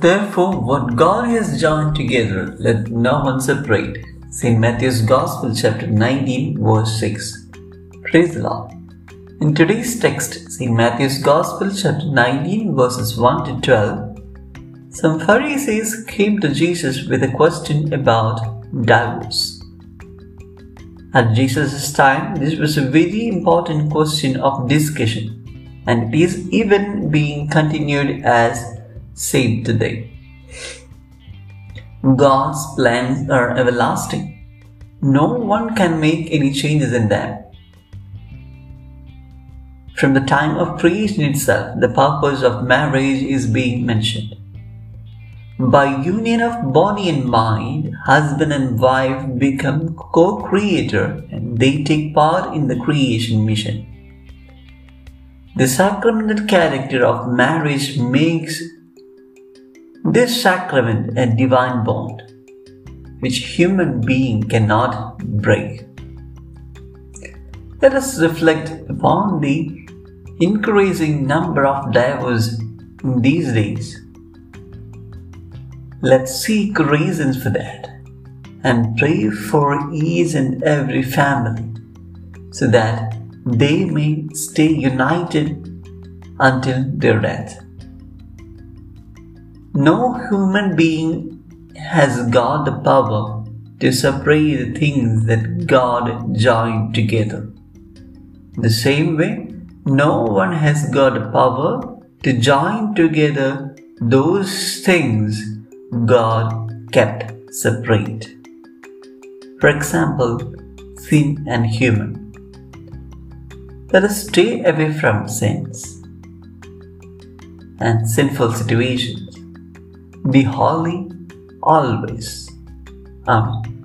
Therefore, what God has joined together, let no one separate. St. Matthew's Gospel, chapter 19, verse 6. Praise the Lord. In today's text, St. Matthew's Gospel, chapter 19, verses 1 to 12, some Pharisees came to Jesus with a question about divorce. At Jesus' time, this was a very important question of discussion, and it is even being continued as saved today. God's plans are everlasting. No one can make any changes in them. From the time of creation itself, the purpose of marriage is being mentioned. By union of body and mind, husband and wife become co-creator and they take part in the creation mission. The sacramental character of marriage makes this sacrament a divine bond which human being cannot break. Let us reflect upon the increasing number of divorces in these days. Let's seek reasons for that and pray for each and every family so that they may stay united until their death. No human being has got the power to separate the things that God joined together. The same way, no one has got the power to join together those things God kept separate. For example, sin and human. Let us stay away from sins and sinful situations be holy always. Amen.